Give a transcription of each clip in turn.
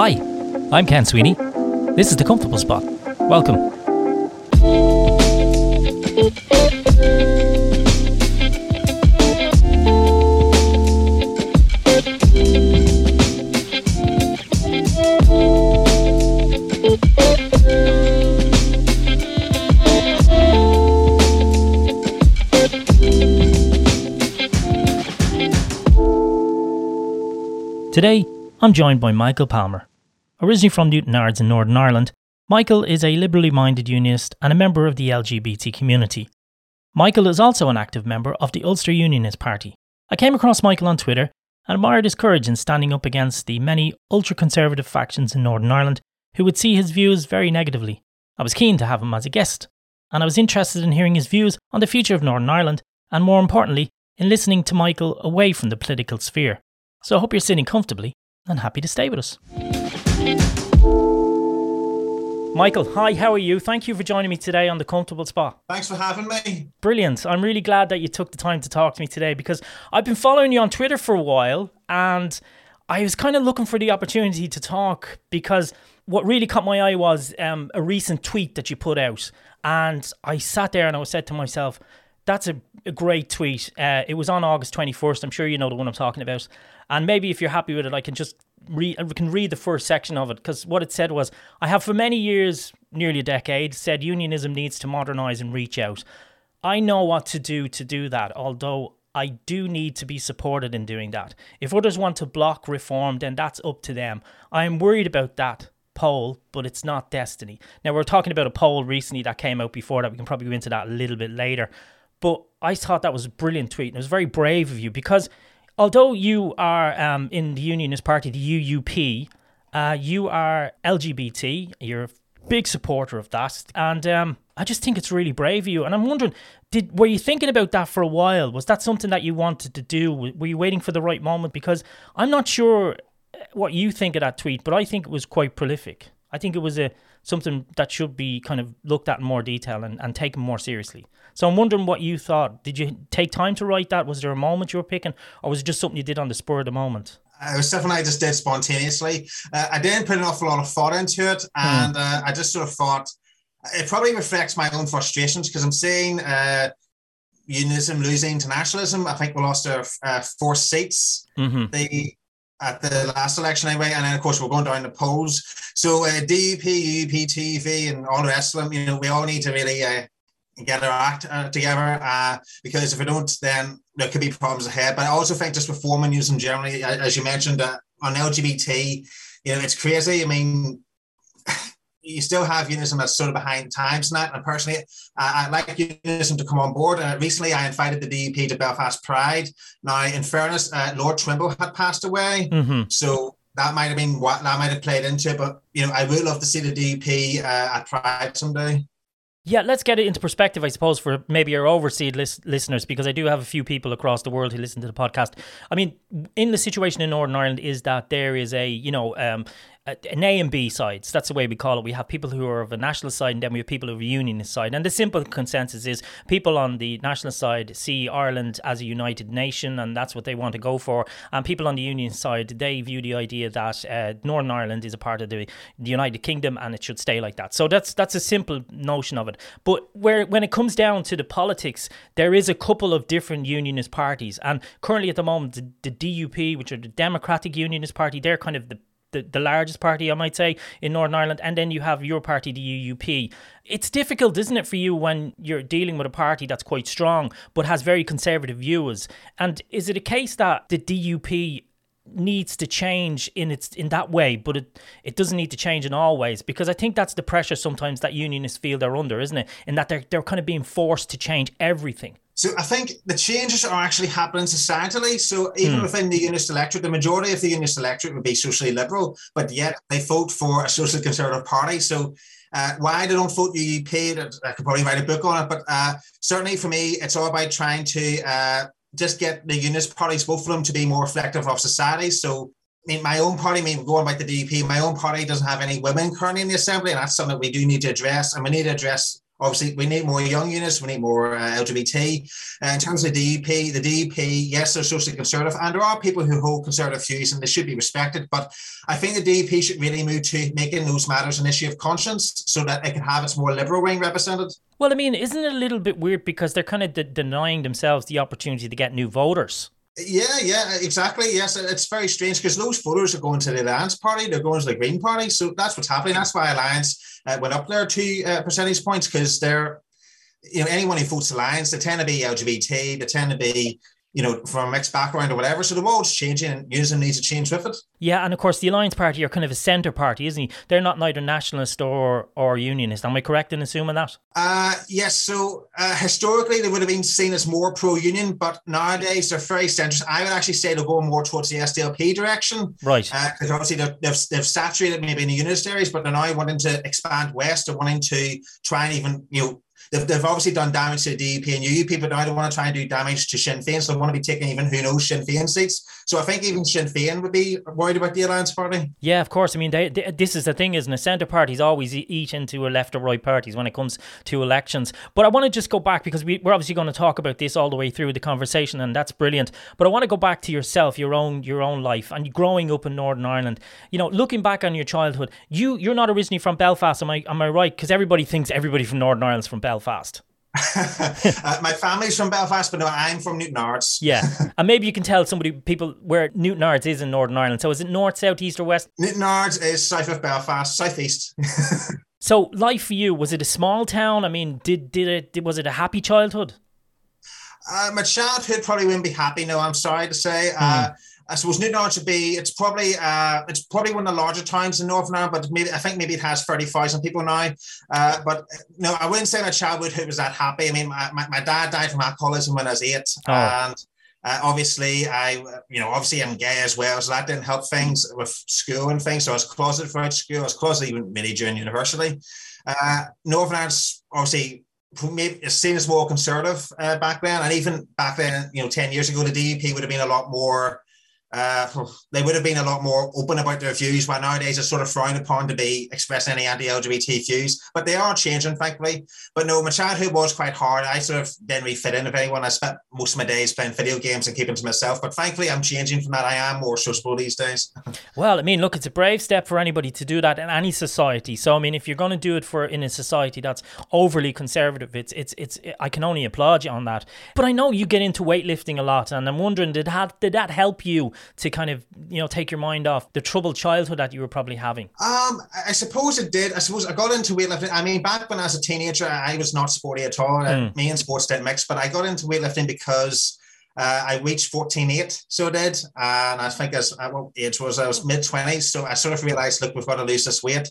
Hi, I'm Ken Sweeney. This is The Comfortable Spot. Welcome. Today, I'm joined by Michael Palmer. Originally from Newtownards in Northern Ireland, Michael is a liberally minded unionist and a member of the LGBT community. Michael is also an active member of the Ulster Unionist Party. I came across Michael on Twitter and admired his courage in standing up against the many ultra conservative factions in Northern Ireland who would see his views very negatively. I was keen to have him as a guest, and I was interested in hearing his views on the future of Northern Ireland, and more importantly, in listening to Michael away from the political sphere. So I hope you're sitting comfortably and happy to stay with us. Michael, hi, how are you? Thank you for joining me today on the Comfortable Spot. Thanks for having me. Brilliant. I'm really glad that you took the time to talk to me today because I've been following you on Twitter for a while and I was kind of looking for the opportunity to talk because what really caught my eye was um, a recent tweet that you put out. And I sat there and I said to myself, that's a, a great tweet. Uh, it was on August 21st. I'm sure you know the one I'm talking about. And maybe if you're happy with it, I can just read. We can read the first section of it because what it said was, "I have for many years, nearly a decade, said unionism needs to modernise and reach out. I know what to do to do that, although." I do need to be supported in doing that. If others want to block reform, then that's up to them. I am worried about that poll, but it's not destiny. Now, we are talking about a poll recently that came out before that. We can probably go into that a little bit later. But I thought that was a brilliant tweet and it was very brave of you because although you are um, in the Unionist Party, the UUP, uh, you are LGBT. You're a big supporter of that, and um, I just think it's really brave of you. And I'm wondering, did were you thinking about that for a while? Was that something that you wanted to do? Were you waiting for the right moment? Because I'm not sure uh, what you think of that tweet, but I think it was quite prolific. I think it was a something that should be kind of looked at in more detail and, and taken more seriously. So I'm wondering what you thought. Did you take time to write that? Was there a moment you were picking, or was it just something you did on the spur of the moment? Uh, it was something I just did spontaneously. Uh, I didn't put an awful lot of thought into it, hmm. and hmm. uh, I just sort of thought it probably reflects my own frustrations because I'm seeing uh, unionism losing internationalism. I think we lost our uh, four seats. Mm-hmm. The at the last election anyway, and then of course we're going down the polls. So uh, DUP, UUP, TUV, and all the rest of them, you know, we all need to really uh, get our act uh, together uh, because if we don't, then there could be problems ahead. But I also think just reform and using generally, as you mentioned, uh, on LGBT, you know, it's crazy. I mean, you still have unionism that's sort of behind times and that. And personally, uh, I'd like unionism to come on board. Uh, recently, I invited the DUP to Belfast Pride. Now, in fairness, uh, Lord Trimble had passed away, mm-hmm. so that might have been what that might have played into it. But you know, I would love to see the DUP uh, at Pride someday. Yeah, let's get it into perspective, I suppose, for maybe our overseas lis- listeners, because I do have a few people across the world who listen to the podcast. I mean, in the situation in Northern Ireland is that there is a, you know, um, an A and B sides. That's the way we call it. We have people who are of a national side, and then we have people of are unionist side. And the simple consensus is people on the national side see Ireland as a united nation, and that's what they want to go for. And people on the union side, they view the idea that uh, Northern Ireland is a part of the, the United Kingdom, and it should stay like that. So that's that's a simple notion of it. But where when it comes down to the politics, there is a couple of different unionist parties, and currently at the moment, the, the DUP, which are the Democratic Unionist Party, they're kind of the the, the largest party, I might say, in Northern Ireland, and then you have your party, the UUP. It's difficult, isn't it, for you when you're dealing with a party that's quite strong but has very conservative views? And is it a case that the DUP needs to change in its in that way, but it it doesn't need to change in all ways because I think that's the pressure sometimes that unionists feel they're under, isn't it? In that they're they're kind of being forced to change everything. So I think the changes are actually happening societally. So even mm. within the unionist electorate, the majority of the unionist electorate would be socially liberal, but yet they vote for a social conservative party. So uh, why they don't vote UUP, I could probably write a book on it, but uh, certainly for me, it's all about trying to uh, just get the unionist parties, both of them, to be more reflective of society. So I mean, my own party, I mean, going back to the DUP, my own party doesn't have any women currently in the assembly, and that's something that we do need to address. And we need to address Obviously, we need more young units, we need more uh, LGBT. Uh, in terms of the DUP, the DUP, yes, they're socially conservative, and there are people who hold conservative views and they should be respected. But I think the DUP should really move to making those matters an issue of conscience so that it can have its more liberal wing represented. Well, I mean, isn't it a little bit weird because they're kind of de- denying themselves the opportunity to get new voters? Yeah, yeah, exactly. Yes, it's very strange because those voters are going to the Alliance Party, they're going to the Green Party. So that's what's happening. That's why Alliance uh, went up there two uh, percentage points because they're, you know, anyone who votes Alliance, they tend to be LGBT, they tend to be you know, from a mixed background or whatever. So the world's changing and Unionism needs to change with it. Yeah, and of course the Alliance Party are kind of a centre party, isn't he? They're not neither nationalist or or unionist. Am I correct in assuming that? Uh yes. So uh, historically they would have been seen as more pro-union, but nowadays they're very centrist. I would actually say they're going more towards the SDLP direction. Right. Because uh, obviously they've, they've saturated maybe in the unionist areas, but they're now wanting to expand west. They're wanting to try and even, you know, they've, they've obviously done damage to the DUP and UUP, but now they want to try and do damage to Sinn Féin. So they want to be taking even who knows Sinn Féin seats. So I think even Sinn Féin would be worried about the Alliance Party. Yeah, of course. I mean, they, they, this is the thing, isn't it? Centre parties always eat into a left or right parties when it comes to elections. But I want to just go back because we, we're obviously going to talk about this all the way through the conversation, and that's brilliant. But I want to go back to yourself, your own your own life, and growing up in Northern Ireland. You know, looking back on your childhood, you you're not originally from Belfast, am I am I right? Because everybody thinks everybody from Northern Ireland's from Belfast. uh, my family's from Belfast, but no, I'm from Newtownards. yeah, and maybe you can tell somebody, people, where Newtownards is in Northern Ireland. So is it north, south, east, or west? Newtownards is south of Belfast, southeast. so life for you was it a small town? I mean, did did it did, was it a happy childhood? Uh, my childhood probably wouldn't be happy. No, I'm sorry to say. Uh, hmm. I suppose Newtownards should be. It's probably uh, it's probably one of the larger towns in Northern Ireland, but maybe I think maybe it has thirty thousand people now. Uh, but no, I wouldn't say my childhood was that happy. I mean, my, my, my dad died from alcoholism when I was eight, oh. and uh, obviously I you know obviously I'm gay as well, so that didn't help things with school and things. So I was closeted throughout school. I was closeted even maybe during university. Uh, Northern Ireland's obviously maybe seen as more conservative uh, back then, and even back then, you know, ten years ago, the DUP would have been a lot more uh, they would have been a lot more open about their views, while nowadays it's sort of frowned upon to be expressing any anti-LGBT views. But they are changing, thankfully. But no, my childhood was quite hard. I sort of didn't really fit in with anyone. I spent most of my days playing video games and keeping to myself. But thankfully, I'm changing from that. I am more sociable these days. well, I mean, look, it's a brave step for anybody to do that in any society. So, I mean, if you're going to do it for in a society that's overly conservative, it's it's it's. I can only applaud you on that. But I know you get into weightlifting a lot, and I'm wondering did that did that help you? To kind of you know take your mind off the troubled childhood that you were probably having? Um, I suppose it did. I suppose I got into weightlifting. I mean, back when I was a teenager, I was not sporty at all. Mm. Me and sports didn't mix, but I got into weightlifting because. Uh, I reached 14.8, so I did. And I think as what age was I was mid 20s. So I sort of realized, look, we've got to lose this weight.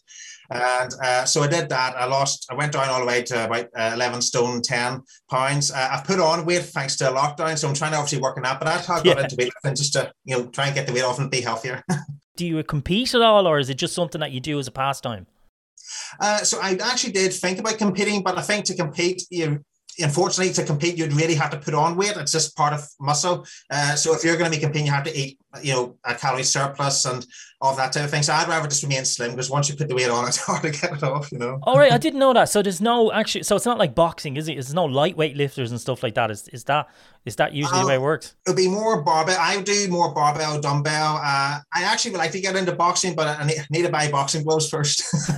And uh, so I did that. I lost, I went down all the way to about uh, 11 stone, 10 pounds. Uh, I've put on weight thanks to lockdown. So I'm trying to obviously work on that. But that's how I got yeah. into weightlifting just to, you know, try and get the weight off and be healthier. do you compete at all or is it just something that you do as a pastime? Uh, so I actually did think about competing, but I think to compete, you unfortunately to compete you'd really have to put on weight it's just part of muscle uh, so if you're going to be competing you have to eat you know a calorie surplus and all that type of thing. So I'd rather just remain slim because once you put the weight on, it's hard to get it off, you know. All right, I didn't know that. So there's no actually. So it's not like boxing, is it? There's no lightweight lifters and stuff like that. Is is that is that usually the way it works? It'll be more barbell. I do more barbell, dumbbell. Uh, I actually would like to get into boxing, but I need, need to buy boxing gloves first.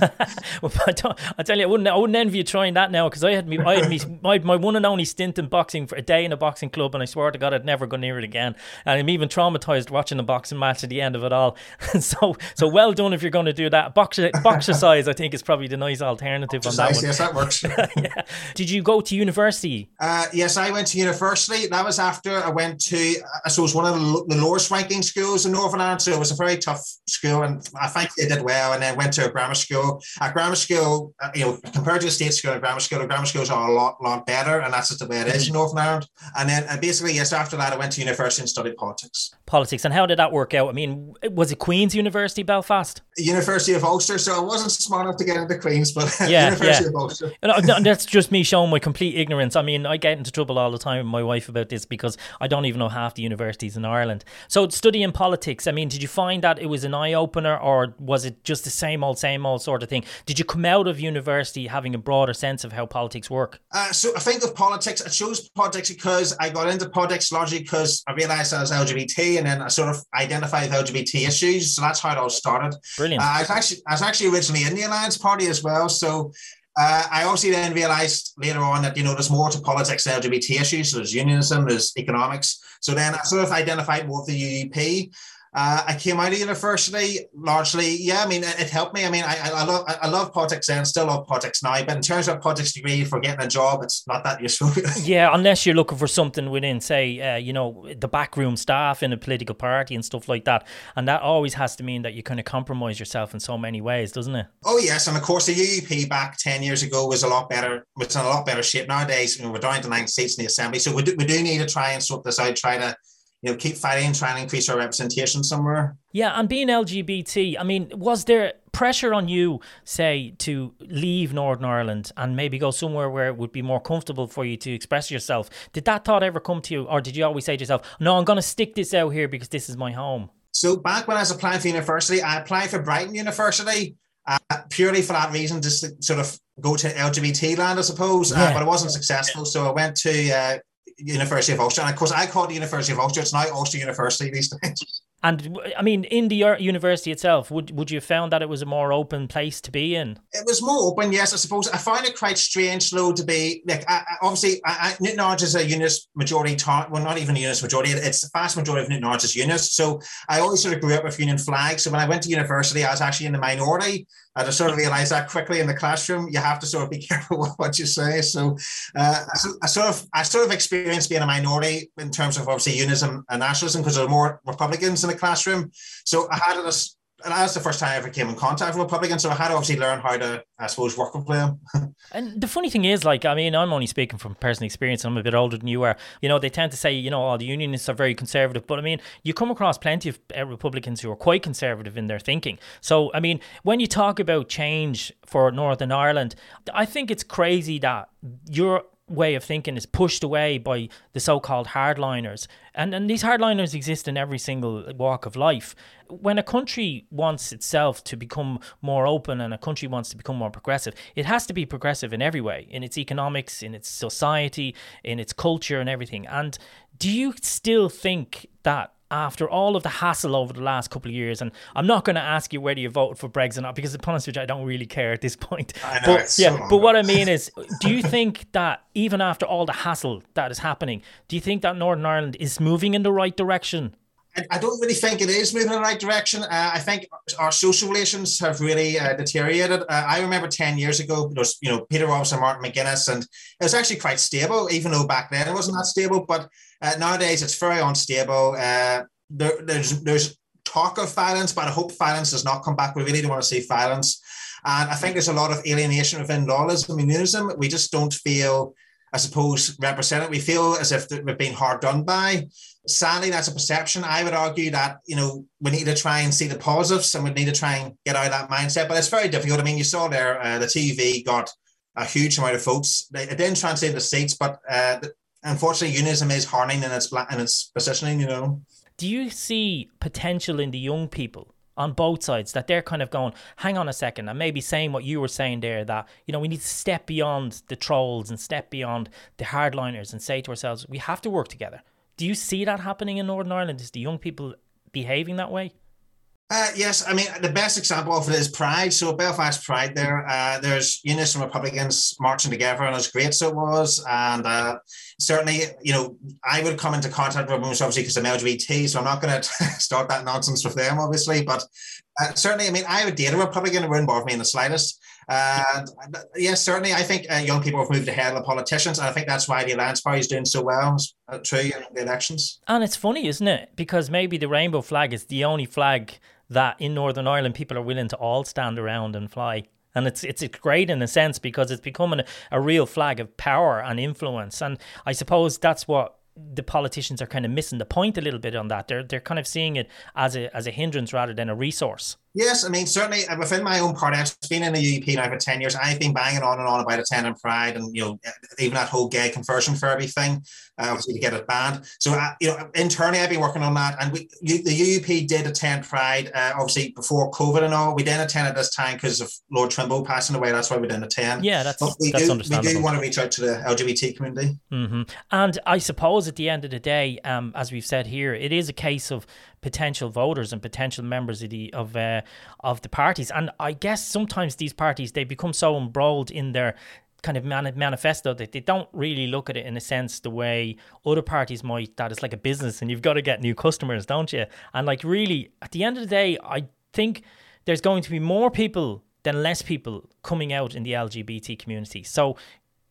well, I, I, tell you, I wouldn't. I wouldn't envy you trying that now because I had me, I had me, my, my one and only stint in boxing for a day in a boxing club, and I swear to God, I'd never go near it again. And I'm even traumatized watching the boxing match at the end of it all. so so well done if you're going to do that. Boxer, size, I think, is probably the nice alternative on that one. Yes, that works. yeah. Did you go to university? Uh, yes, I went to university. That was after I went to, I suppose, one of the, the lowest ranking schools in Northern Ireland. So it was a very tough school, and I think I did well. And then went to a grammar school. At grammar school, uh, you know, compared to a state school and grammar school, the grammar schools are a lot, lot better, and that's just the way it is in Northern Ireland. And then uh, basically, yes, after that, I went to university and studied politics. Politics, And how did that work out? I mean, was it Queen's University Belfast? University of Ulster. So I wasn't smart enough to get into Queen's, but yeah, University yeah. of Ulster. No, that's just me showing my complete ignorance. I mean, I get into trouble all the time with my wife about this because I don't even know half the universities in Ireland. So studying politics, I mean, did you find that it was an eye opener, or was it just the same old, same old sort of thing? Did you come out of university having a broader sense of how politics work? Uh, so I think of politics. I chose politics because I got into politics largely because I realised I was LGBT, and then I sort of identify with LGBT issues. So that's how it all started. Brilliant. Uh, I was actually I was actually originally in the Alliance Party as well. So uh, I also then realised later on that you know there's more to politics than LGBT issues. So there's unionism, there's economics. So then I sort of identified more with the UUP. Uh, I came out of university largely, yeah. I mean, it, it helped me. I mean, I, I love I love politics and still love politics now. But in terms of politics degree for getting a job, it's not that useful. yeah, unless you're looking for something within, say, uh, you know, the backroom staff in a political party and stuff like that. And that always has to mean that you kind of compromise yourself in so many ways, doesn't it? Oh yes, and of course the UUP back ten years ago was a lot better. Was in a lot better shape nowadays. You know, we're down to nine seats in the assembly, so we do, we do need to try and sort this out. Try to you know, keep fighting, and trying to increase our representation somewhere. Yeah, and being LGBT, I mean, was there pressure on you, say, to leave Northern Ireland and maybe go somewhere where it would be more comfortable for you to express yourself? Did that thought ever come to you, or did you always say to yourself, "No, I'm going to stick this out here because this is my home"? So back when I was applying for university, I applied for Brighton University. Uh, purely for that reason, just to sort of go to LGBT land, I suppose. Uh, yeah. Uh, but I wasn't successful, so I went to uh, University of Ulster. And of course, I call it the University of Ulster. It's now Ulster University these days. And I mean, in the university itself, would would you have found that it was a more open place to be in? It was more open, yes. I suppose I find it quite strange, though, to be like I, I, obviously I, I, Newtownards is a unionist majority town. Well, not even a unionist majority. It's the vast majority of Newton is unionist. So I always sort of grew up with union flags. So when I went to university, I was actually in the minority. I just sort of realized that quickly in the classroom, you have to sort of be careful with what you say. So, uh, I, sort of, I sort of experienced being a minority in terms of obviously unionism and nationalism because there were more Republicans in the classroom. So I had this and that's the first time I ever came in contact with a Republicans. So I had to obviously learn how to, I suppose, work with them. and the funny thing is, like, I mean, I'm only speaking from personal experience. I'm a bit older than you are. You know, they tend to say, you know, all oh, the unionists are very conservative. But I mean, you come across plenty of uh, Republicans who are quite conservative in their thinking. So, I mean, when you talk about change for Northern Ireland, I think it's crazy that you're way of thinking is pushed away by the so-called hardliners. And and these hardliners exist in every single walk of life. When a country wants itself to become more open and a country wants to become more progressive it has to be progressive in every way in its economics in its society in its culture and everything. And do you still think that after all of the hassle over the last couple of years, and I'm not going to ask you whether you voted for Brexit or not, because upon which I don't really care at this point. Know, but, yeah, so but what I mean is, do you think that even after all the hassle that is happening, do you think that Northern Ireland is moving in the right direction? I don't really think it is moving in the right direction. Uh, I think our social relations have really uh, deteriorated. Uh, I remember 10 years ago, there was, you know, Peter Robinson, Martin McGuinness, and it was actually quite stable, even though back then it wasn't that stable. But uh, nowadays it's very unstable. Uh, there, there's, there's talk of violence, but I hope violence does not come back. We really don't want to see violence. And I think there's a lot of alienation within and unionism. We just don't feel I suppose, represented. We feel as if we've been hard done by. Sadly, that's a perception. I would argue that, you know, we need to try and see the positives and we need to try and get out of that mindset. But it's very difficult. I mean, you saw there, uh, the TUV got a huge amount of votes. It didn't translate to seats, but uh, unfortunately, unionism is hardening in its, in its positioning, you know. Do you see potential in the young people on both sides that they're kind of going, hang on a second, and maybe saying what you were saying there that, you know, we need to step beyond the trolls and step beyond the hardliners and say to ourselves, we have to work together. Do you see that happening in Northern Ireland? Is the young people behaving that way? Uh, yes, I mean the best example of it is Pride. So Belfast Pride, there, uh, there's Unionists and Republicans marching together, and as great so it was. And uh, certainly, you know, I would come into contact with them obviously because I'm LGBT, so I'm not going to start that nonsense with them, obviously. But uh, certainly, I mean, I would date a Republican; it wouldn't bother me in the slightest. And yes, certainly, I think uh, young people have moved ahead of the politicians, and I think that's why the Alliance Party is doing so well. Uh, true in the elections. And it's funny, isn't it? Because maybe the rainbow flag is the only flag that in Northern Ireland people are willing to all stand around and fly. And it's it's great in a sense because it's becoming a, a real flag of power and influence. And I suppose that's what the politicians are kind of missing the point a little bit on that. They're they're kind of seeing it as a as a hindrance rather than a resource. Yes, I mean certainly uh, within my own party, I've been in the UUP now for ten years. I've been banging on and on about attending Pride, and you know even that whole gay conversion therapy thing, uh, obviously to get it banned. So uh, you know internally, I've been working on that, and we the UUP did attend Pride, uh, obviously before COVID and all. We didn't attend at this time because of Lord Trimble passing away. That's why we didn't attend. Yeah, that's but we that's do, understandable. We do want to reach out to the LGBT community. Mm-hmm. And I suppose at the end of the day, um, as we've said here, it is a case of potential voters and potential members of the of uh, of the parties. And I guess sometimes these parties they become so embroiled in their kind of man- manifesto that they don't really look at it in a sense the way other parties might that it's like a business and you've got to get new customers don't you and like really at the end of the day i think there's going to be more people than less people coming out in the lgbt community so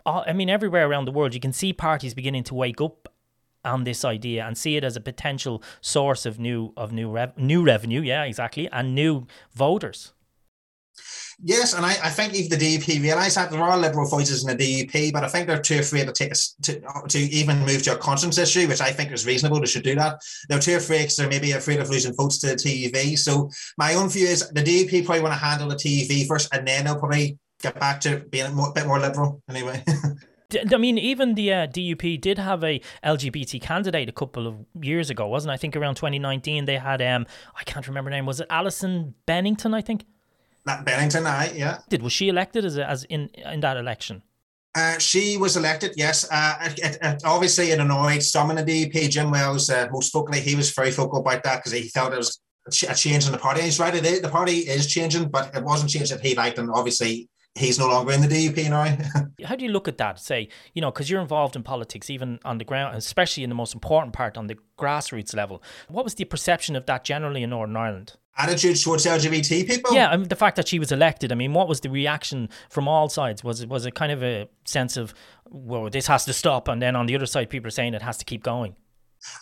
uh, i mean everywhere around the world you can see parties beginning to wake up on this idea and see it as a potential source of new of new rev- new revenue yeah exactly and new voters Yes, and I, I think even the DUP realise that there are liberal voices in the DUP, but I think they're too afraid to take us to, to even move to a conscience issue, which I think is reasonable. They should do that. They're too afraid because they're maybe afraid of losing votes to the TUV. So my own view is the DUP probably want to handle the TUV first, and then they'll probably get back to being a bit more liberal anyway. I mean, even the uh, DUP did have a LGBT candidate a couple of years ago, wasn't it? I think around 2019 they had um I can't remember her name. Was it Alison Bennington? I think. That Bennington, I yeah. Did was she elected as a, as in in that election? Uh, she was elected, yes. Uh, it, it, obviously, it annoyed some in the DUP. Jim Wells, uh, most vocally, he was very vocal about that because he felt it was a change in the party. He's right, it is, the party is changing, but it wasn't changed that he liked, and obviously he's no longer in the DUP now. How do you look at that? Say, you know, because you're involved in politics, even on the ground, especially in the most important part on the grassroots level. What was the perception of that generally in Northern Ireland? Attitude towards LGBT people. Yeah, I mean, the fact that she was elected. I mean, what was the reaction from all sides? Was it was it kind of a sense of, well, this has to stop, and then on the other side, people are saying it has to keep going.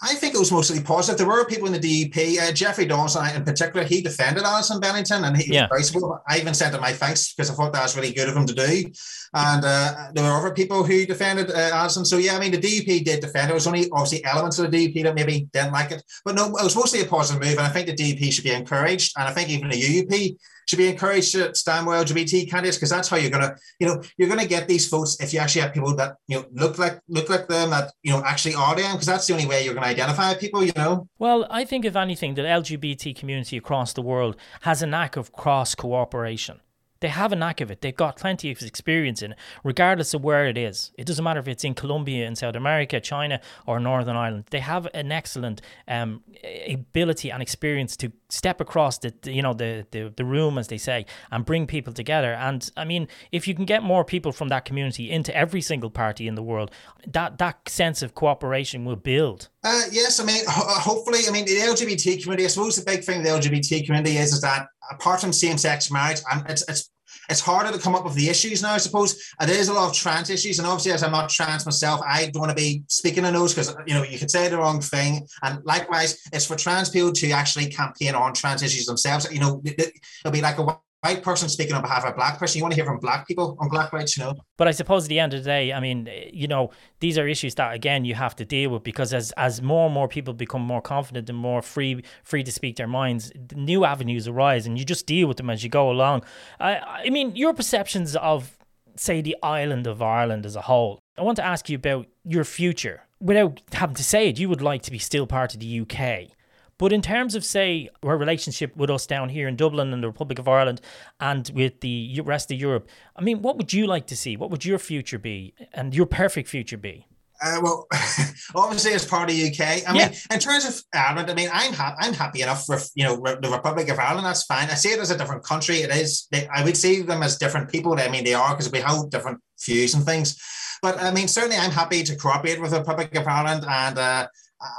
I think it was mostly positive. There were people in the DUP, uh, Jeffrey Donaldson in particular, he defended Alison Bennington and he yeah. was very supportive. I even sent him my thanks because I thought that was really good of him to do. And uh, there were other people who defended uh, Alison. So, yeah, I mean, the DUP did defend it. Was only obviously elements of the DUP that maybe didn't like it. But no, it was mostly a positive move. And I think the DUP should be encouraged. And I think even the UUP should be encouraged to stand with LGBT candidates because that's how you're gonna, you know, you're gonna get these votes if you actually have people that you know look like look like them that you know actually are them because that's the only way you're gonna identify people, you know. Well, I think if anything, the LGBT community across the world has a knack of cross cooperation. They have a knack of it. They've got plenty of experience in it, regardless of where it is. It doesn't matter if it's in Colombia, in South America, China, or Northern Ireland. They have an excellent um, ability and experience to step across the, you know the, the the room, as they say, and bring people together. And I mean, if you can get more people from that community into every single party in the world, that that sense of cooperation will build. Uh, yes, I mean, ho- hopefully, I mean, the LGBT community. I suppose the big thing the LGBT community is is that apart from same-sex marriage, and it's it's it's harder to come up with the issues now. I suppose uh, there is a lot of trans issues, and obviously, as I'm not trans myself, I don't want to be speaking on those because you know you could say the wrong thing. And likewise, it's for trans people to actually campaign on trans issues themselves. You know, it'll be like a white person speaking on behalf of a black person. You want to hear from black people on black rights, you know. But I suppose at the end of the day, I mean, you know, these are issues that again you have to deal with because as as more and more people become more confident and more free free to speak their minds, new avenues arise, and you just deal with them as you go along. I I mean, your perceptions of say the island of Ireland as a whole. I want to ask you about your future. Without having to say it, you would like to be still part of the UK. But in terms of, say, our relationship with us down here in Dublin and the Republic of Ireland and with the rest of Europe, I mean, what would you like to see? What would your future be and your perfect future be? Uh, well, obviously, as part of the UK, I yeah. mean, in terms of Ireland, I mean, I'm happy. I'm happy enough with you know the Republic of Ireland. That's fine. I see it as a different country. It is. They, I would see them as different people. I mean, they are because we hold different views and things. But I mean, certainly, I'm happy to cooperate with the Republic of Ireland and. Uh,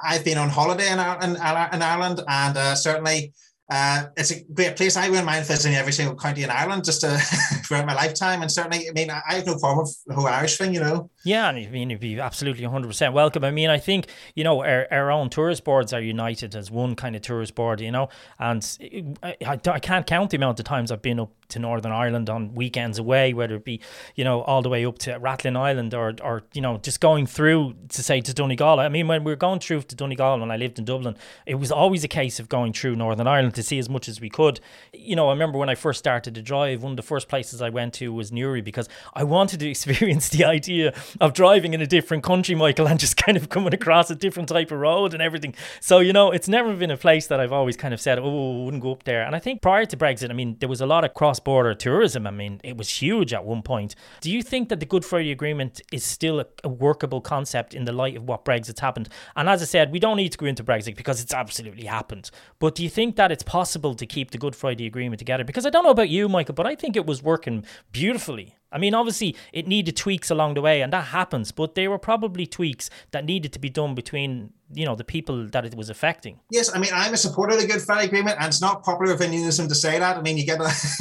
I've been on holiday in, in, in Ireland, and uh, certainly uh, it's a great place. I wouldn't mind visiting every single county in Ireland just to, throughout my lifetime. And certainly, I mean, I have no problem with the whole Irish thing, you know. Yeah, I mean, you'd be absolutely 100% welcome. I mean, I think, you know, our, our own tourist boards are united as one kind of tourist board, you know. And I, I, I can't count the amount of times I've been up to Northern Ireland on weekends away, whether it be, you know, all the way up to Rathlin Island or, or you know, just going through to say to Donegal. I mean, when we were going through to Donegal when I lived in Dublin, it was always a case of going through Northern Ireland to see as much as we could. You know, I remember when I first started to drive, one of the first places I went to was Newry because I wanted to experience the idea of driving in a different country, Michael, and just kind of coming across a different type of road and everything. So, you know, it's never been a place that I've always kind of said, oh, wouldn't go up there. And I think prior to Brexit, I mean, there was a lot of cross border tourism. I mean, it was huge at one point. Do you think that the Good Friday Agreement is still a, a workable concept in the light of what Brexit's happened? And as I said, we don't need to go into Brexit because it's absolutely happened. But do you think that it's possible to keep the Good Friday Agreement together? Because I don't know about you, Michael, but I think it was working beautifully. I mean, obviously, it needed tweaks along the way, and that happens. But they were probably tweaks that needed to be done between, you know, the people that it was affecting. Yes, I mean, I'm a supporter of the Good Friday Agreement, and it's not popular within unionism to say that. I mean, you get a,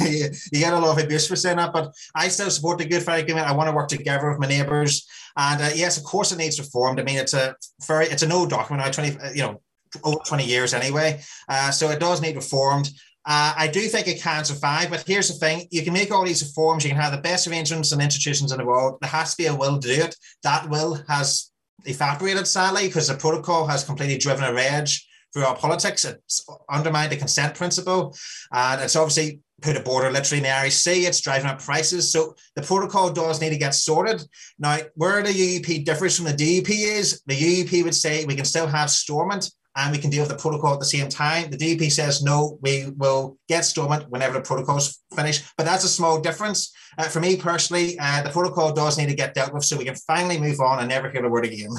you get a lot of abuse for saying that, but I still support the Good Friday Agreement. I want to work together with my neighbours, and uh, yes, of course, it needs reformed. I mean, it's a very, it's an old document now, twenty, you know, over 20 years anyway. Uh, so it does need reformed. Uh, I do think it can survive, but here's the thing: you can make all these reforms, you can have the best arrangements and institutions in the world. There has to be a will to do it. That will has evaporated sadly because the protocol has completely driven a wedge through our politics. It's undermined the consent principle, and it's obviously put a border literally in the Irish Sea. It's driving up prices. So the protocol does need to get sorted. Now, where the UUP differs from the DUP is the UUP would say we can still have stormont and we can deal with the protocol at the same time. The DUP says no, we will get stormont whenever the protocol's finished, but that's a small difference. Uh, for me personally, uh, the protocol does need to get dealt with so we can finally move on and never hear the word again.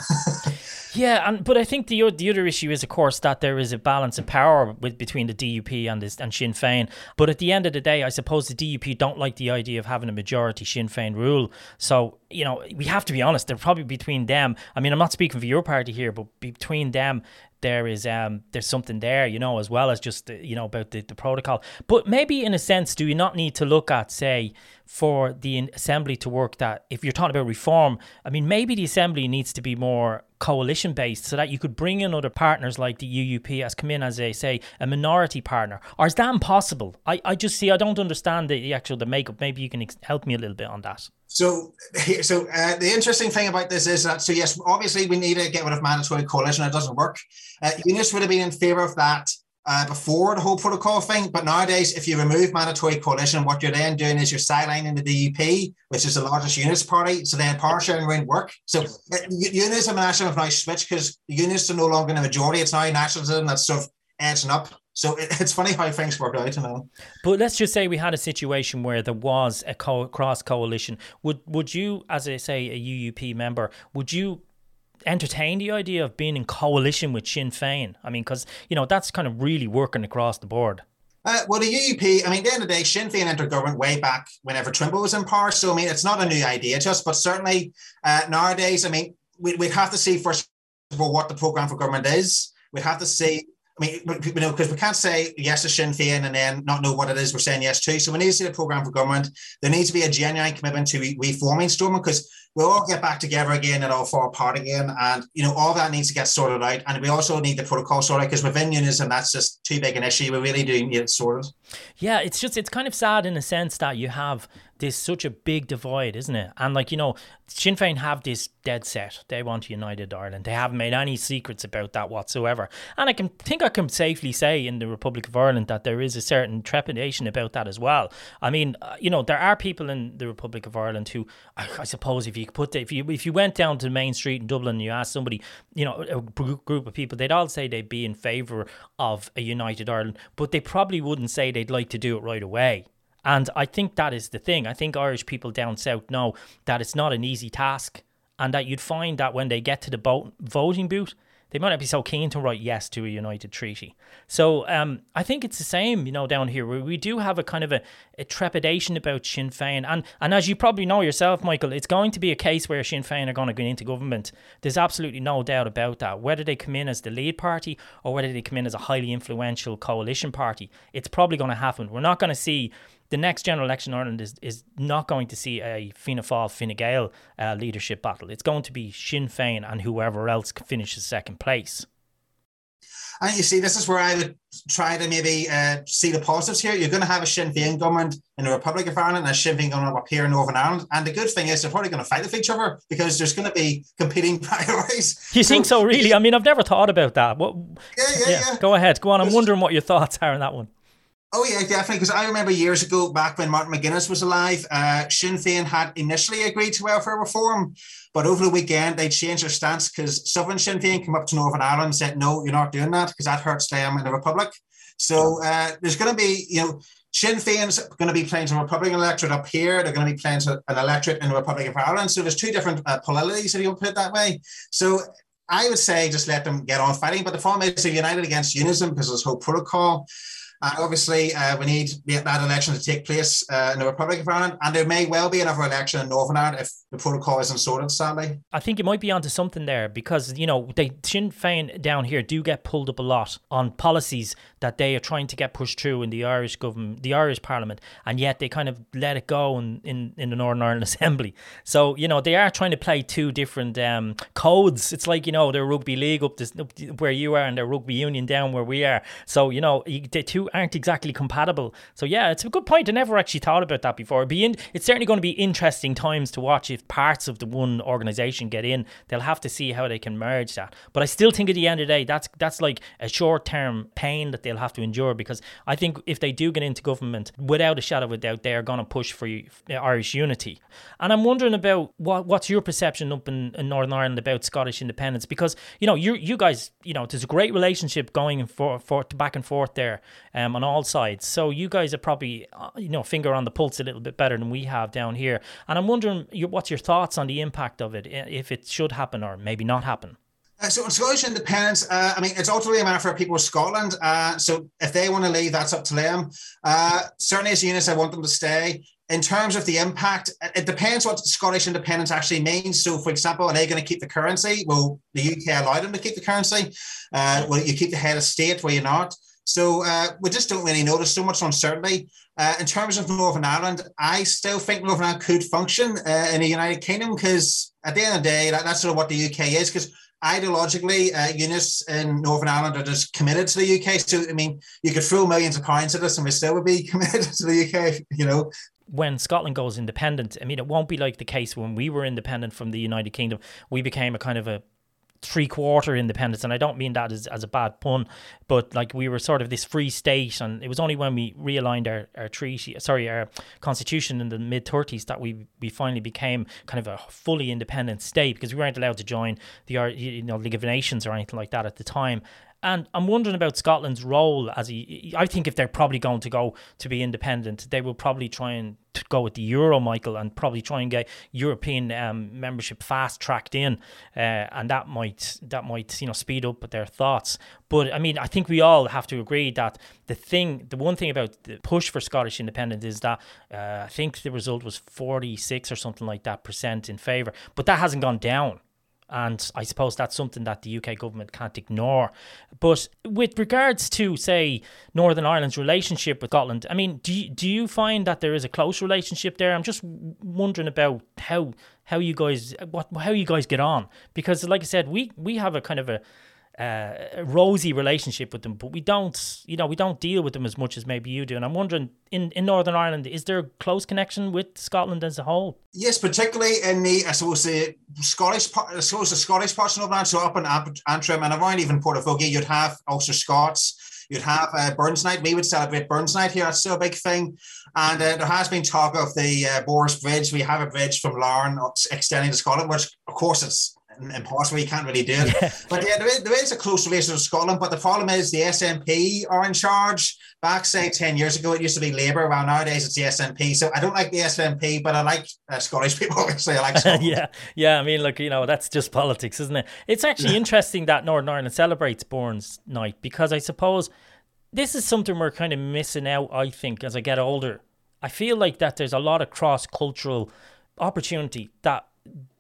Yeah, and but I think the the other issue is, of course, that there is a balance of power with between the DUP and this and Sinn Féin. But at the end of the day, I suppose the DUP don't like the idea of having a majority Sinn Féin rule. So you know, we have to be honest. They're probably between them. I mean, I'm not speaking for your party here, but between them, there is um there's something there, you know, as well as just you know about the, the protocol. But maybe in a sense, do you not need to look at say for the assembly to work that if you're talking about reform, I mean maybe the assembly needs to be more coalition based so that you could bring in other partners like the UUP as come in as a say a minority partner. Or is that impossible? I, I just see I don't understand the, the actual the makeup. Maybe you can ex- help me a little bit on that so so uh, the interesting thing about this is that so yes obviously we need to get rid of mandatory coalition it doesn't work uh, would have been in favor of that uh, before the whole protocol thing. But nowadays, if you remove mandatory coalition, what you're then doing is you're sidelining the DUP, which is the largest unionist party. So then power sharing won't work. So uh, unionism and nationalism have now switched because unionists are no longer in the majority. It's now nationalism that's sort of edging up. So it's funny how things work out, you know. But let's just say we had a situation where there was a co- cross coalition. Would would you, as I say, a UUP member, would you entertain the idea of being in coalition with Sinn Féin? I mean, because you know that's kind of really working across the board. Uh, well, the UUP, I mean, at the end of the day, Sinn Féin entered government way back whenever Trimble was in power. So, I mean, it's not a new idea just, but certainly uh, nowadays, I mean, we, we'd have to see first of all what the programme for government is. We'd have to see I mean, you know, because we can't say yes to Sinn Féin and then not know what it is we're saying yes to. So we need to see the programme for government. There needs to be a genuine commitment to reforming Stormont because we'll all get back together again and all fall apart again. And, you know, all that needs to get sorted out. And we also need the protocol sorted because within unionism, that's just too big an issue. We really do need it sorted. Yeah, it's just, it's kind of sad in a sense that you have there's such a big divide, isn't it? And like you know, Sinn Féin have this dead set. They want united Ireland. They haven't made any secrets about that whatsoever. And I can think I can safely say in the Republic of Ireland that there is a certain trepidation about that as well. I mean, uh, you know, there are people in the Republic of Ireland who, I, I suppose, if you put if you if you went down to main street in Dublin and you asked somebody, you know, a group of people, they'd all say they'd be in favour of a united Ireland, but they probably wouldn't say they'd like to do it right away. And I think that is the thing. I think Irish people down south know that it's not an easy task, and that you'd find that when they get to the voting booth, they might not be so keen to write yes to a united treaty. So um, I think it's the same, you know, down here where we do have a kind of a, a, trepidation about Sinn Féin, and and as you probably know yourself, Michael, it's going to be a case where Sinn Féin are going to go into government. There's absolutely no doubt about that. Whether they come in as the lead party or whether they come in as a highly influential coalition party, it's probably going to happen. We're not going to see the next general election in Ireland is, is not going to see a Fianna Fáil Fine Gael uh, leadership battle. It's going to be Sinn Féin and whoever else finishes second place. And you see, this is where I would try to maybe uh, see the positives here. You're going to have a Sinn Féin government in the Republic of Ireland and a Sinn Féin government up here in Northern Ireland. And the good thing is they're probably going to fight with each other because there's going to be competing priorities. You so, think so, really? I mean, I've never thought about that. What, yeah, yeah, yeah, yeah. Go ahead. Go on. I'm wondering what your thoughts are on that one. Oh yeah, definitely. Because I remember years ago, back when Martin McGuinness was alive, uh, Sinn Féin had initially agreed to welfare reform, but over the weekend they changed their stance because Southern Sinn Féin came up to Northern Ireland and said, "No, you're not doing that because that hurts them in the Republic." So uh, there's going to be, you know, Sinn Féin's going to be playing to a Republican electorate up here. They're going to be playing to an electorate in the Republic of Ireland. So there's two different uh, polarities, if you put it that way. So I would say just let them get on fighting. But the problem is they're united against unionism because there's whole Protocol. Uh, obviously, uh, we need that election to take place uh, in the Republic of Ireland, and there may well be another election in Northern Ireland if the protocol isn't sorted, sadly. I think you might be onto something there because, you know, they Sinn Féin down here do get pulled up a lot on policies that they are trying to get pushed through in the Irish government, the Irish Parliament, and yet they kind of let it go in, in, in the Northern Ireland Assembly. So, you know, they are trying to play two different um, codes. It's like, you know, their rugby league up, this, up where you are and their rugby union down where we are. So, you know, the two aren't exactly compatible. So, yeah, it's a good point. I never actually thought about that before. It'd be in, it's certainly going to be interesting times to watch if parts of the one organisation get in. They'll have to see how they can merge that. But I still think at the end of the day, that's, that's like a short term pain that they'll have to endure because I think if they do get into government, without a shadow of a doubt, they are going to push for Irish unity. And I'm wondering about what what's your perception up in, in Northern Ireland about Scottish independence because you know you you guys you know there's a great relationship going for, for back and forth there um, on all sides. So you guys are probably uh, you know finger on the pulse a little bit better than we have down here. And I'm wondering what's your thoughts on the impact of it if it should happen or maybe not happen. Uh, so in Scottish independence, uh, I mean, it's ultimately a matter for people of Scotland. Uh, so if they want to leave, that's up to them. Uh, certainly as a units, I want them to stay. In terms of the impact, it depends what Scottish independence actually means. So, for example, are they going to keep the currency? Well, the UK allowed them to keep the currency. Uh, will you keep the head of state? Will you not? So uh, we just don't really notice so much uncertainty. Uh, in terms of Northern Ireland, I still think Northern Ireland could function uh, in the United Kingdom because at the end of the day, that, that's sort of what the UK is. Because ideologically, uh, in Northern Ireland are just committed to the UK. So, I mean, you could throw millions of pounds at us and we still would be committed to the UK, you know. When Scotland goes independent, I mean, it won't be like the case when we were independent from the United Kingdom. We became a kind of a three quarter independence and I don't mean that as, as a bad pun but like we were sort of this free state and it was only when we realigned our, our treaty sorry our constitution in the mid 30s that we we finally became kind of a fully independent state because we weren't allowed to join the you know League of Nations or anything like that at the time and I'm wondering about Scotland's role as. I think if they're probably going to go to be independent, they will probably try and go with the euro, Michael, and probably try and get European um, membership fast tracked in, uh, and that might that might you know speed up their thoughts. But I mean, I think we all have to agree that the thing, the one thing about the push for Scottish independence is that uh, I think the result was 46 or something like that percent in favour, but that hasn't gone down. And I suppose that's something that the UK government can't ignore. But with regards to, say, Northern Ireland's relationship with Scotland, I mean, do you, do you find that there is a close relationship there? I'm just wondering about how how you guys what how you guys get on because, like I said, we we have a kind of a uh, rosy relationship with them, but we don't, you know, we don't deal with them as much as maybe you do. And I'm wondering, in, in Northern Ireland, is there a close connection with Scotland as a whole? Yes, particularly in the, I suppose, the Scottish, I suppose the Scottish parts of Northern Ireland, so up in Antrim and around even Portavogie, you'd have Ulster Scots, you'd have uh, Burns Night. We would celebrate Burns Night here. That's still a big thing. And uh, there has been talk of the uh, Boris Bridge. We have a bridge from Larne extending to Scotland, which, of course, it's impossible. You can't really do it. Yeah. But yeah, there is, there is a close relation to Scotland. But the problem is the SNP are in charge. Back say ten years ago, it used to be Labour. Well, nowadays it's the SNP. So I don't like the SNP, but I like uh, Scottish people. Obviously, I like Scotland. yeah, yeah. I mean, look, you know, that's just politics, isn't it? It's actually interesting that Northern Ireland celebrates Burns Night because I suppose this is something we're kind of missing out. I think as I get older, I feel like that there's a lot of cross cultural opportunity that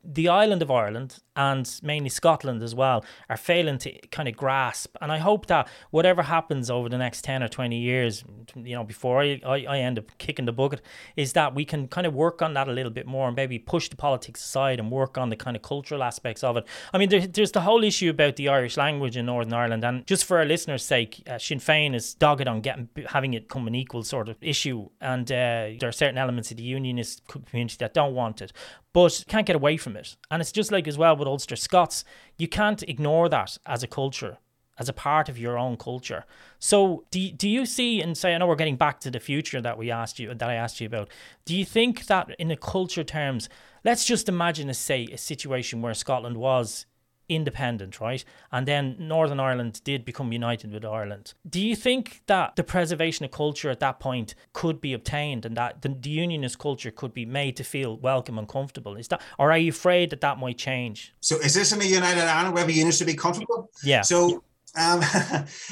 the island of Ireland and mainly Scotland as well are failing to kind of grasp. And I hope that whatever happens over the next 10 or 20 years, you know, before I, I, I end up kicking the bucket, is that we can kind of work on that a little bit more and maybe push the politics aside and work on the kind of cultural aspects of it. I mean, there, there's the whole issue about the Irish language in Northern Ireland. And just for our listeners' sake, uh, Sinn Féin is dogged on getting having it come an equal sort of issue. And uh, there are certain elements of the unionist community that don't want it but can't get away from it. And it's just like as well with Ulster Scots, you can't ignore that as a culture, as a part of your own culture. So do do you see and say I know we're getting back to the future that we asked you that I asked you about. Do you think that in a culture terms, let's just imagine a say a situation where Scotland was independent, right? And then Northern Ireland did become united with Ireland. Do you think that the preservation of culture at that point could be obtained and that the, the unionist culture could be made to feel welcome and comfortable? Is that, or are you afraid that that might change? So is this in a United Ireland where the unions to be comfortable? Yeah. So um,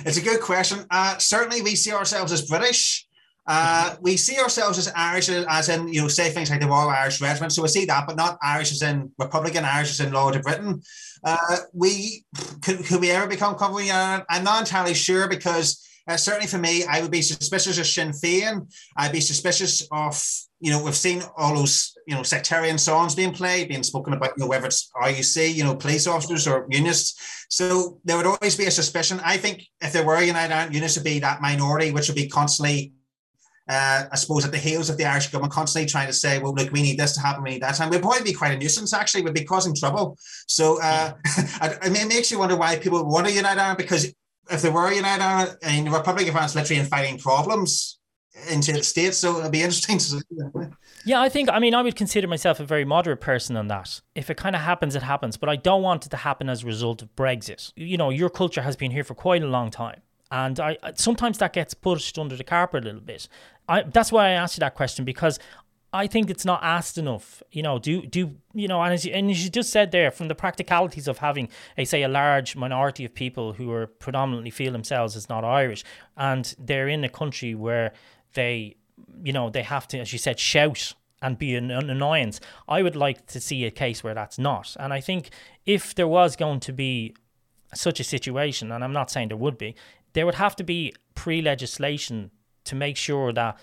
it's a good question. Uh, certainly, we see ourselves as British. Uh, we see ourselves as Irish, as in, you know, say things like the Royal Irish Regiment. So we see that, but not Irish as in Republican Irish as in Lord of Britain. Uh, we could, could we ever become comfortable? I'm not entirely sure because uh, certainly for me, I would be suspicious of Sinn Féin. I'd be suspicious of, you know, we've seen all those, you know, sectarian songs being played, being spoken about, you know, whether it's RUC, you know, police officers or unionists. So there would always be a suspicion. I think if there were a United Ireland, unionists would be that minority, which would be constantly uh, I suppose, at the heels of the Irish government constantly trying to say, well, look, we need this to happen, we need that. And we'd probably be quite a nuisance, actually, we'd be causing trouble. So uh, it makes you wonder why people want to unite Ireland, because if there were a United Ireland, I mean, the Republic of France literally inviting problems into the States. So it'll be interesting to see. Yeah, I think, I mean, I would consider myself a very moderate person on that. If it kind of happens, it happens. But I don't want it to happen as a result of Brexit. You know, your culture has been here for quite a long time. And I sometimes that gets pushed under the carpet a little bit. I, that's why I asked you that question because I think it's not asked enough. You know, do do you know? And as you, and as you just said there, from the practicalities of having, a say, a large minority of people who are predominantly feel themselves as not Irish, and they're in a country where they, you know, they have to, as you said, shout and be an, an annoyance. I would like to see a case where that's not. And I think if there was going to be such a situation, and I'm not saying there would be, there would have to be pre legislation to make sure that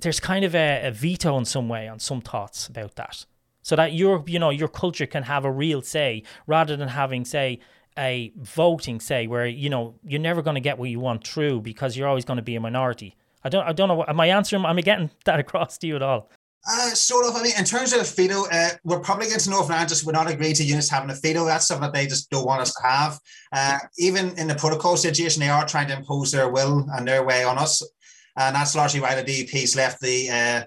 there's kind of a, a, veto in some way on some thoughts about that. So that your you know your culture can have a real say rather than having say a voting say where you know you're never going to get what you want through because you're always going to be a minority. I don't I don't know am I answering am I getting that across to you at all? Uh, sort of. I mean, in terms of the veto, uh, Republicans in Northern Ireland just would not agree to unionists having a veto. That's something that they just don't want us to have. Uh, even in the protocol situation, they are trying to impose their will and their way on us. And that's largely why the DUP's left the uh,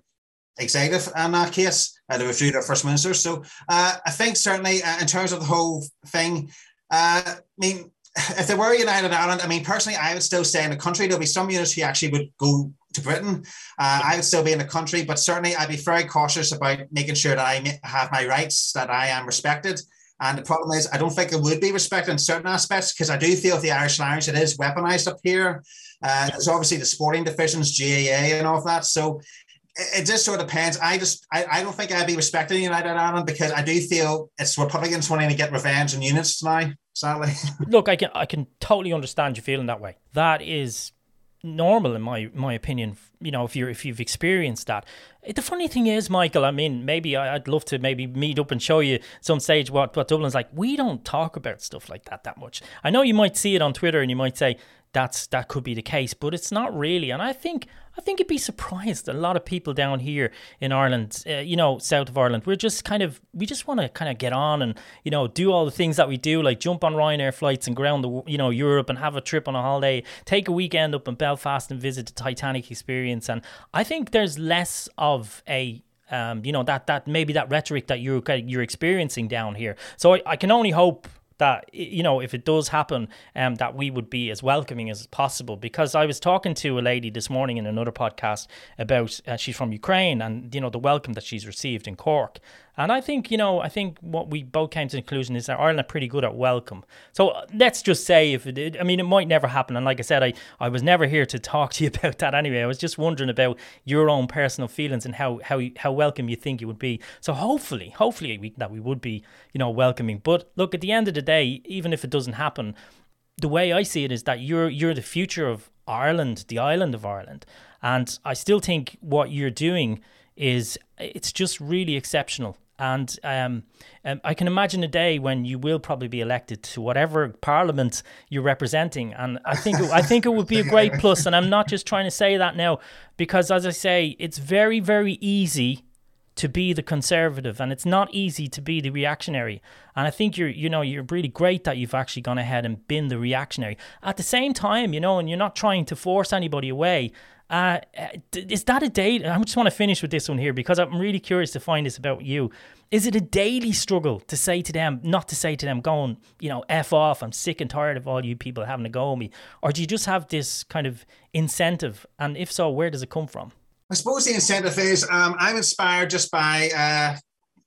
executive in that case. Uh, they withdrew first minister. So uh, I think certainly uh, in terms of the whole thing, uh, I mean, if there were United Ireland, I mean, personally, I would still stay in the country. There'll be some unionists who actually would go to Britain. Uh, I would still be in the country, but certainly I'd be very cautious about making sure that I have my rights, that I am respected. And the problem is, I don't think it would be respected in certain aspects because I do feel the Irish language it is weaponized up here. Uh, there's obviously the sporting divisions, GAA, and all of that. So it, it just sort of depends. I just I, I don't think I'd be respected in United Ireland because I do feel it's Republicans wanting to get revenge on unionists now. Sadly, look, I can I can totally understand you feeling that way. That is normal in my my opinion you know if you're if you've experienced that. Eh, the funny thing is michael i mean maybe i'd love to maybe meet up and show you some stage what what dublin's like. We don't talk about stuff like that that much. I know you might see it on twitter and you might say that's that could be the case, but it's not really. And I think I think you'd be surprised. A lot of people down here in Ireland, uh, you know, south of Ireland, we're just kind of we just want to kind of get on and you know do all the things that we do, like jump on Ryanair flights and ground the you know Europe and have a trip on a holiday, take a weekend up in Belfast and visit the Titanic experience. And I think there's less of a um, you know that that maybe that rhetoric that you're you're experiencing down here. So I, I can only hope that you know if it does happen um that we would be as welcoming as possible. Because I was talking to a lady this morning in another podcast about uh, she's from Ukraine and you know the welcome that she's received in Cork and I think, you know, I think what we both came to the conclusion is that Ireland are pretty good at welcome. So uh, let's just say if it did, I mean, it might never happen. And like I said, I, I was never here to talk to you about that anyway. I was just wondering about your own personal feelings and how, how, how welcome you think you would be. So hopefully, hopefully we, that we would be, you know, welcoming. But look, at the end of the day, even if it doesn't happen, the way I see it is that you're, you're the future of Ireland, the island of Ireland. And I still think what you're doing is it's just really exceptional. And um, um, I can imagine a day when you will probably be elected to whatever parliament you're representing, and I think it, I think it would be a great plus. And I'm not just trying to say that now, because as I say, it's very very easy to be the conservative and it's not easy to be the reactionary. And i think you're you know you're really great that you've actually gone ahead and been the reactionary. At the same time you know and you're not trying to force anybody away uh, is that a day? I just want to finish with this one here because I'm really curious to find this about you. Is it a daily struggle to say to them, not to say to them, going, you know, F off, I'm sick and tired of all you people having to go at me? Or do you just have this kind of incentive? And if so, where does it come from? I suppose the incentive is um, I'm inspired just by, uh,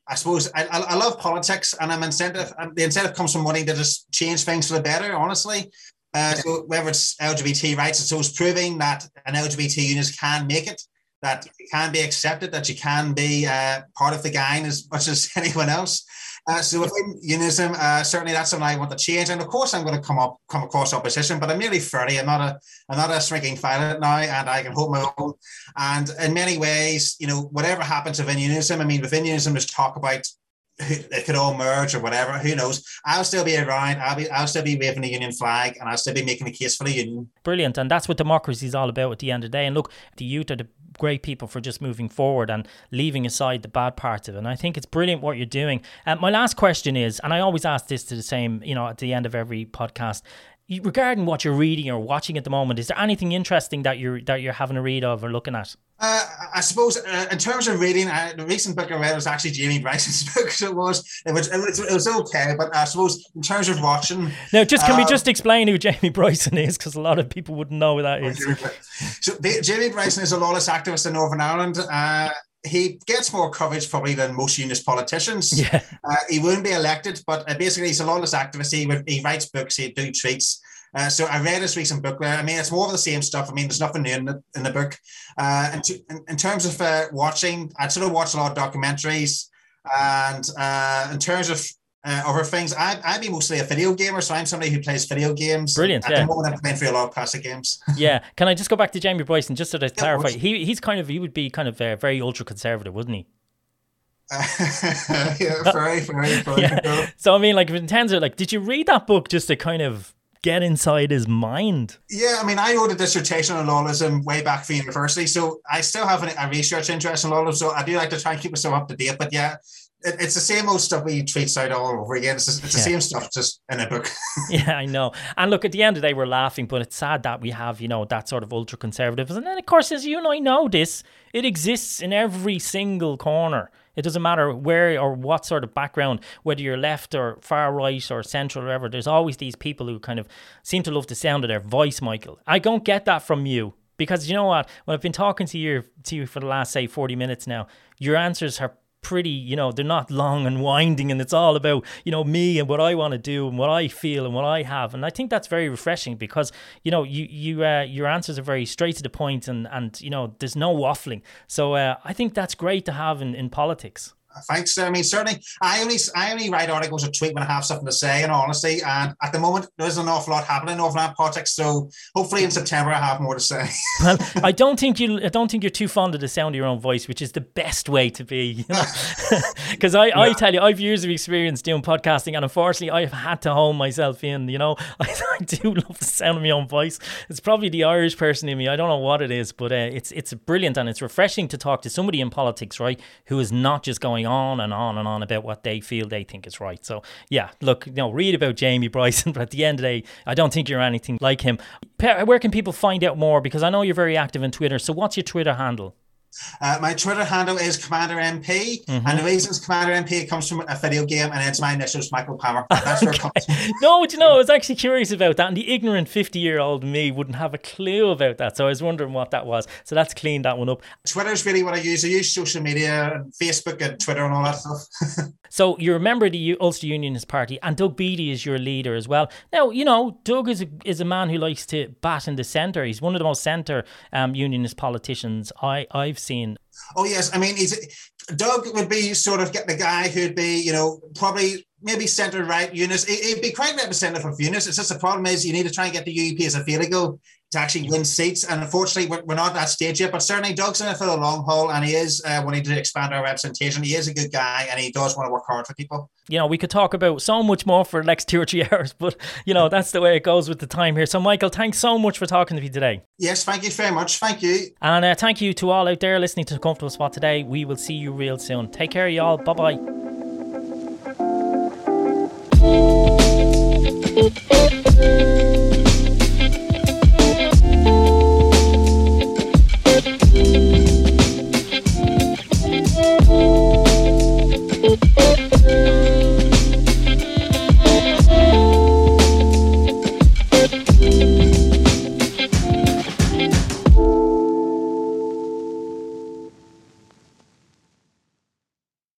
I suppose, I, I, love politics and I'm incentive. The incentive comes from wanting to just change things for the better, honestly. Uh, so whether it's LGBT rights, it's always proving that an LGBT unionist can make it, that you can be accepted, that you can be uh, part of the gang as much as anyone else. Uh, so within unionism, uh, certainly that's something I want to change. And of course, I'm going to come up, come across opposition, but I'm nearly 30. I'm not a, I'm not a shrinking violet now, and I can hold my own. And in many ways, you know, whatever happens within unionism, I mean, within unionism, there's talk about it could all merge or whatever. Who knows? I'll still be around. I'll be. I'll still be waving the union flag, and I'll still be making a case for the union. Brilliant, and that's what democracy is all about at the end of the day. And look, the youth are the great people for just moving forward and leaving aside the bad parts of it. And I think it's brilliant what you're doing. Uh, my last question is, and I always ask this to the same, you know, at the end of every podcast. Regarding what you're reading or watching at the moment, is there anything interesting that you're that you're having a read of or looking at? Uh, I suppose uh, in terms of reading, uh, the recent book I read was actually Jamie Bryson's book. So it was, it was, it was, it was okay. But I suppose in terms of watching, now just can we uh, just explain who Jamie Bryson is because a lot of people wouldn't know who that is. So Jamie Bryson is a loyalist activist in Northern Ireland. Uh, he gets more coverage probably than most unionist politicians. Yeah. Uh, he won't be elected, but basically he's a loyalist activist. He, he writes books, he do tweets. Uh, so I read his recent book. I mean, it's more of the same stuff. I mean, there's nothing new in the, in the book. Uh, and to, in, in, terms of uh, watching, I sort of watch a lot of documentaries. And uh, in terms of uh, other things, I, I'd be mostly a video gamer. So I'm somebody who plays video games. Brilliant. At yeah. the moment, I'm playing through a lot of classic games. yeah. Can I just go back to Jamie Bryson just so to clarify? He, he's kind of, he would be kind of uh, very ultra conservative, wouldn't he? yeah, very, very, very. Yeah. So I mean, like of like, did you read that book just to kind of get inside his mind. Yeah, I mean, I wrote a dissertation on loyalism way back for university, so I still have a research interest in loyalism. So I do like to try and keep myself up to date. But yeah, it, it's the same old stuff we tweets out all over again. It's, it's the yeah. same stuff, just in a book. yeah, I know. And look, at the end of the day, we're laughing, but it's sad that we have, you know, that sort of ultra conservatism. And then, of course, as you and I know this, it exists in every single corner. It doesn't matter where or what sort of background, whether you're left or far right or central or whatever, there's always these people who kind of seem to love the sound of their voice, Michael. I don't get that from you. Because you know what? When I've been talking to you to you for the last say 40 minutes now, your answers are pretty, you know, they're not long and winding and it's all about, you know, me and what I want to do and what I feel and what I have. And I think that's very refreshing because, you know, you, you, uh, your answers are very straight to the point and, and, you know, there's no waffling. So uh, I think that's great to have in, in politics. Thanks. I mean, certainly, I only I only write articles or tweet when I have something to say, and honestly, and at the moment, there's an awful lot happening in Northern politics. So hopefully, in September, I have more to say. well, I don't think you I don't think you're too fond of the sound of your own voice, which is the best way to be. Because you know? I, yeah. I tell you, I've years of experience doing podcasting, and unfortunately, I've had to hone myself in. You know, I, I do love the sound of my own voice. It's probably the Irish person in me. I don't know what it is, but uh, it's it's brilliant and it's refreshing to talk to somebody in politics, right, who is not just going going on and on and on about what they feel they think is right. So yeah, look, you know, read about Jamie Bryson, but at the end of the day, I don't think you're anything like him. Where can people find out more? Because I know you're very active on Twitter. So what's your Twitter handle? Uh, my Twitter handle is Commander MP, mm-hmm. and the reason it's Commander MP comes from a video game, and it's my initials, Michael Palmer. That's where it comes. no, you know, I was actually curious about that, and the ignorant fifty-year-old me wouldn't have a clue about that, so I was wondering what that was. So that's cleaned that one up. Twitter is really what I use. I use social media, and Facebook, and Twitter, and all that stuff. so you're a member of the Ulster Unionist Party, and Doug Beattie is your leader as well. Now, you know, Doug is a, is a man who likes to bat in the centre. He's one of the most centre um, unionist politicians I I've Oh yes, I mean he's Doug would be sort of get the guy who'd be you know probably maybe centre right unionist. It, would be quite representative of unionists. It's just the problem is you need to try and get the UUP as a field to actually win seats. And unfortunately, we're, not at that stage yet, but certainly Doug's in it for the long haul. And he is, uh, we need to expand our representation. He is a good guy and he does want to work hard for people. You know, we could talk about so much more for the next two or three hours, but, you know, that's the way it goes with the time here. So, Michael, thanks so much for talking to me today. Yes, thank you very much. Thank you. And uh, thank you to all out there listening to the Comfortable Spot today. We will see you real soon. Take care, y'all. Bye bye.